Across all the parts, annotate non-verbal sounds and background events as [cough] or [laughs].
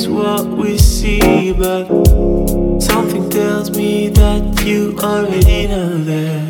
is what we see, but something tells me that you already know that.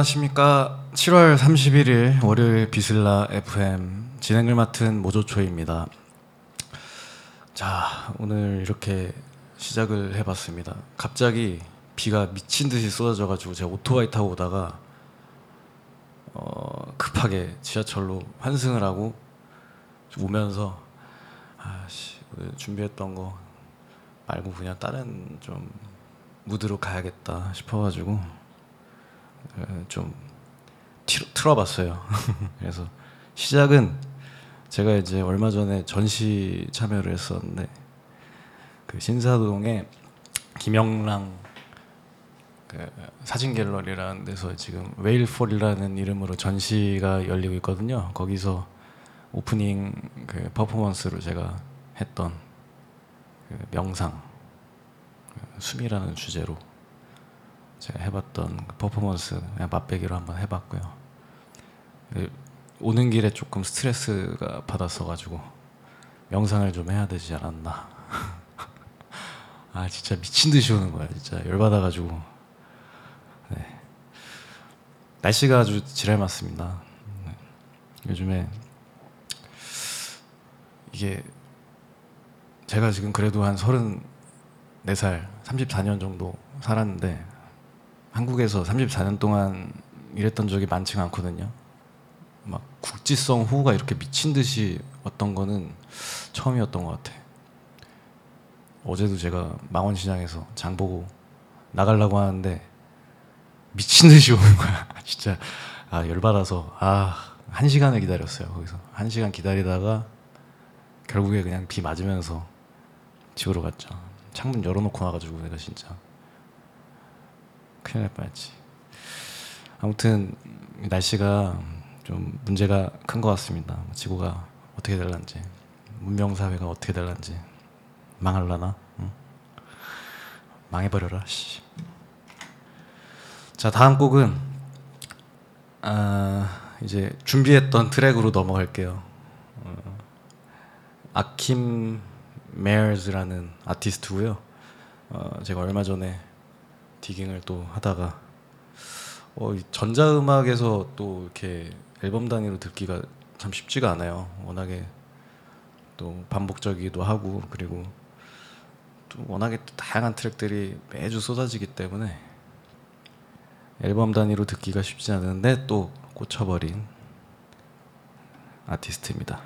안녕하십니까. 7월 31일 월요일 비슬라 FM 진행을 맡은 모조초입니다. 자, 오늘 이렇게 시작을 해봤습니다. 갑자기 비가 미친 듯이 쏟아져가지고 제가 오토바이 타고 오다가 어, 급하게 지하철로 환승을 하고 오면서 아씨 준비했던 거 말고 그냥 다른 좀 무드로 가야겠다 싶어가지고 어, 좀 틀어봤어요. [laughs] 그래서 시작은 제가 이제 얼마 전에 전시 참여를 했었는데 그 신사동에 김영랑 그 사진 갤러리라는 데서 지금 웨일폴이라는 이름으로 전시가 열리고 있거든요. 거기서 오프닝 그 퍼포먼스로 제가 했던 그 명상 그 숨이라는 주제로 제가 해봤던 그 퍼포먼스 그냥 맛배기로 한번 해봤고요. 그 오는 길에 조금 스트레스가 받았어가지고 명상을 좀 해야 되지 않았나. [laughs] 아 진짜 미친 듯이 오는 거야 진짜 열받아가지고. 네. 날씨가 아주 지랄 맞습니다. 네. 요즘에 이게 제가 지금 그래도 한 34살, 34년 정도 살았는데 한국에서 34년 동안 일했던 적이 많지가 않거든요. 막 국지성 호우가 이렇게 미친 듯이 왔던 거는 처음이었던 것 같아. 어제도 제가 망원시장에서 장 보고 나가려고 하는데 미친 듯이 오는 거야. [laughs] 진짜 아 열받아서 아 한 시간을 기다렸어요. 거기서 한 시간 기다리다가 결국에 그냥 비 맞으면서 집으로 갔죠. 창문 열어놓고 나가지고 내가 진짜 큰일 날 뻔했지. 아무튼 날씨가 좀 문제가 큰 것 같습니다. 지구가 어떻게 될란지, 문명 사회가 어떻게 될란지 망할라나? 응? 망해버려라. 씨. 자 다음 곡은 아, 이제 준비했던 트랙으로 넘어갈게요. 어, 아킴 메어즈라는 아티스트고요. 어, 제가 얼마 전에 디깅을 또 하다가 어, 전자음악에서 또 이렇게 앨범 단위로 듣기가 참 쉽지가 않아요. 워낙에 또 반복적이기도 하고 그리고 또 워낙에 또 다양한 트랙들이 매주 쏟아지기 때문에 앨범 단위로 듣기가 쉽지 않은데 또 꽂혀버린 아티스트입니다.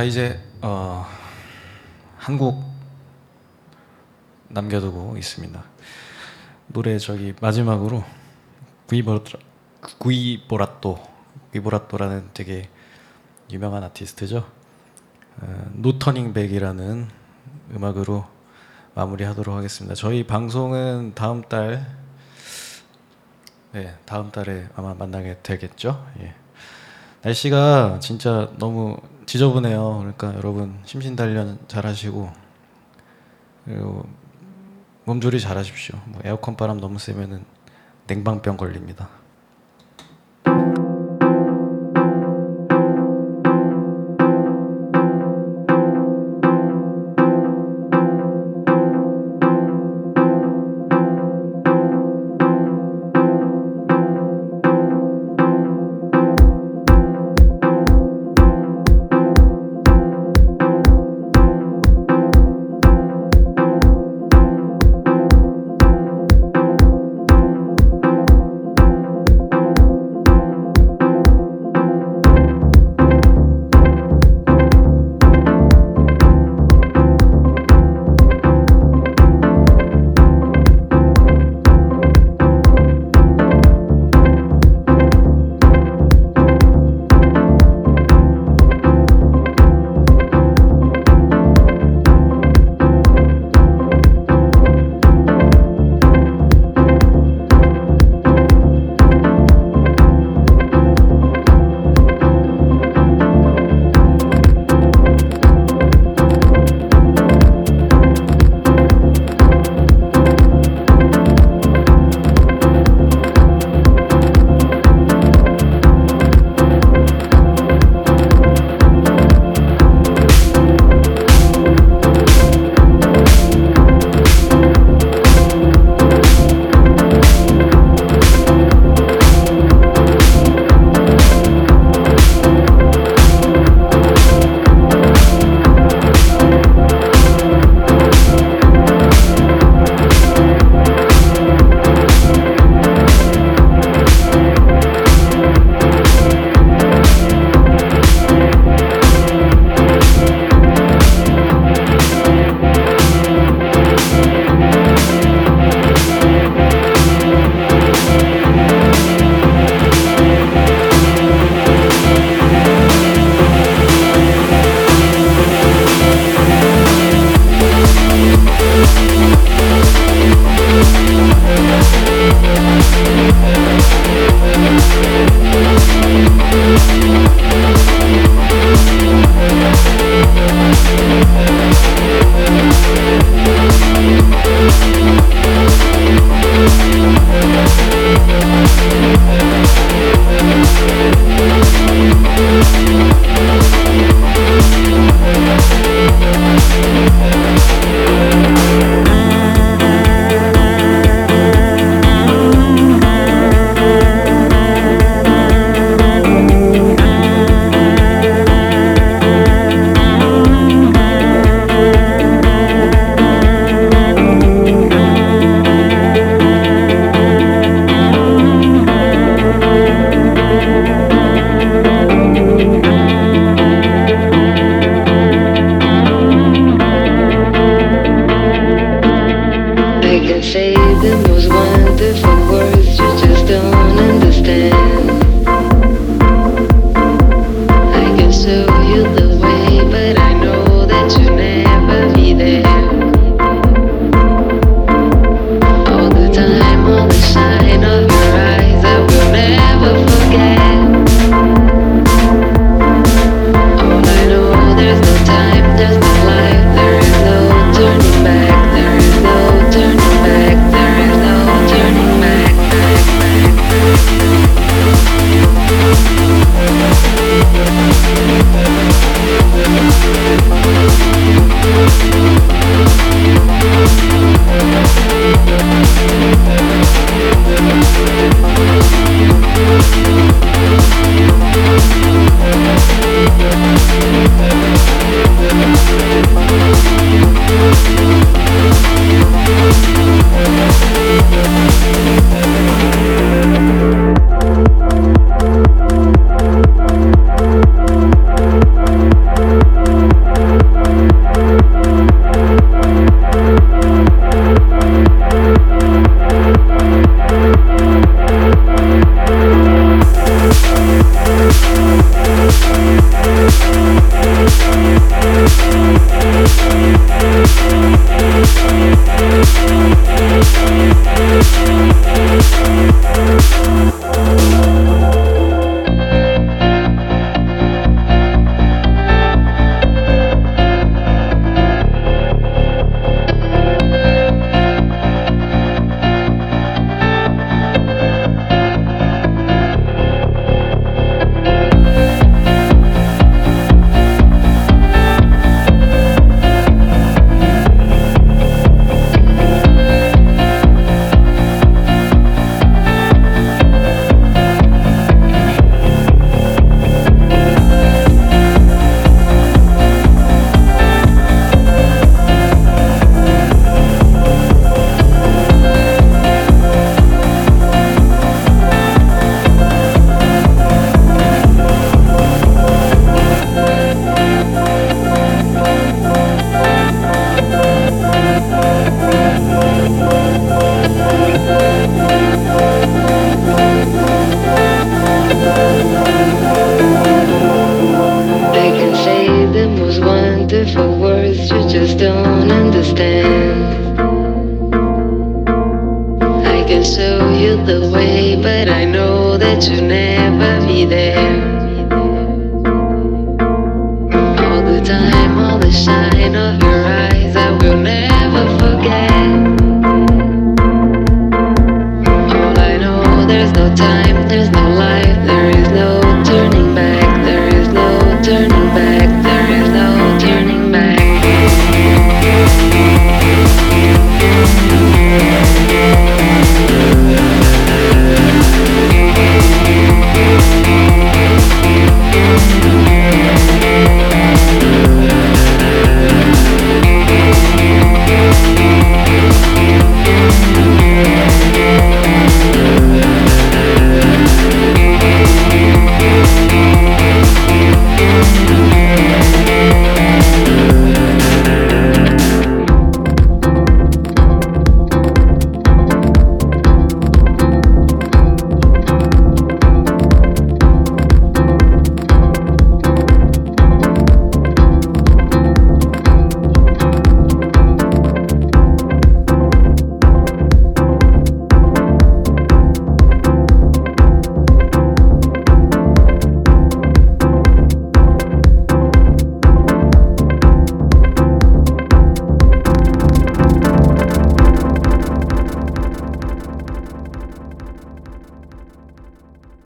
자 이제 어, 한곡 남겨두고 있습니다. 노래 저기 마지막으로 구이보라토 구이보라또 구이보라또라는 되게 유명한 아티스트죠. 어, 노터닝백이라는 음악으로 마무리하도록 하겠습니다. 저희 방송은 다음 달, 네 다음 달에 아마 만나게 되겠죠. 예. 날씨가 진짜 너무 지저분해요. 그러니까 여러분 심신단련 잘하시고 그리고 몸조리 잘하십시오. 뭐 에어컨 바람 너무 세면은 냉방병 걸립니다.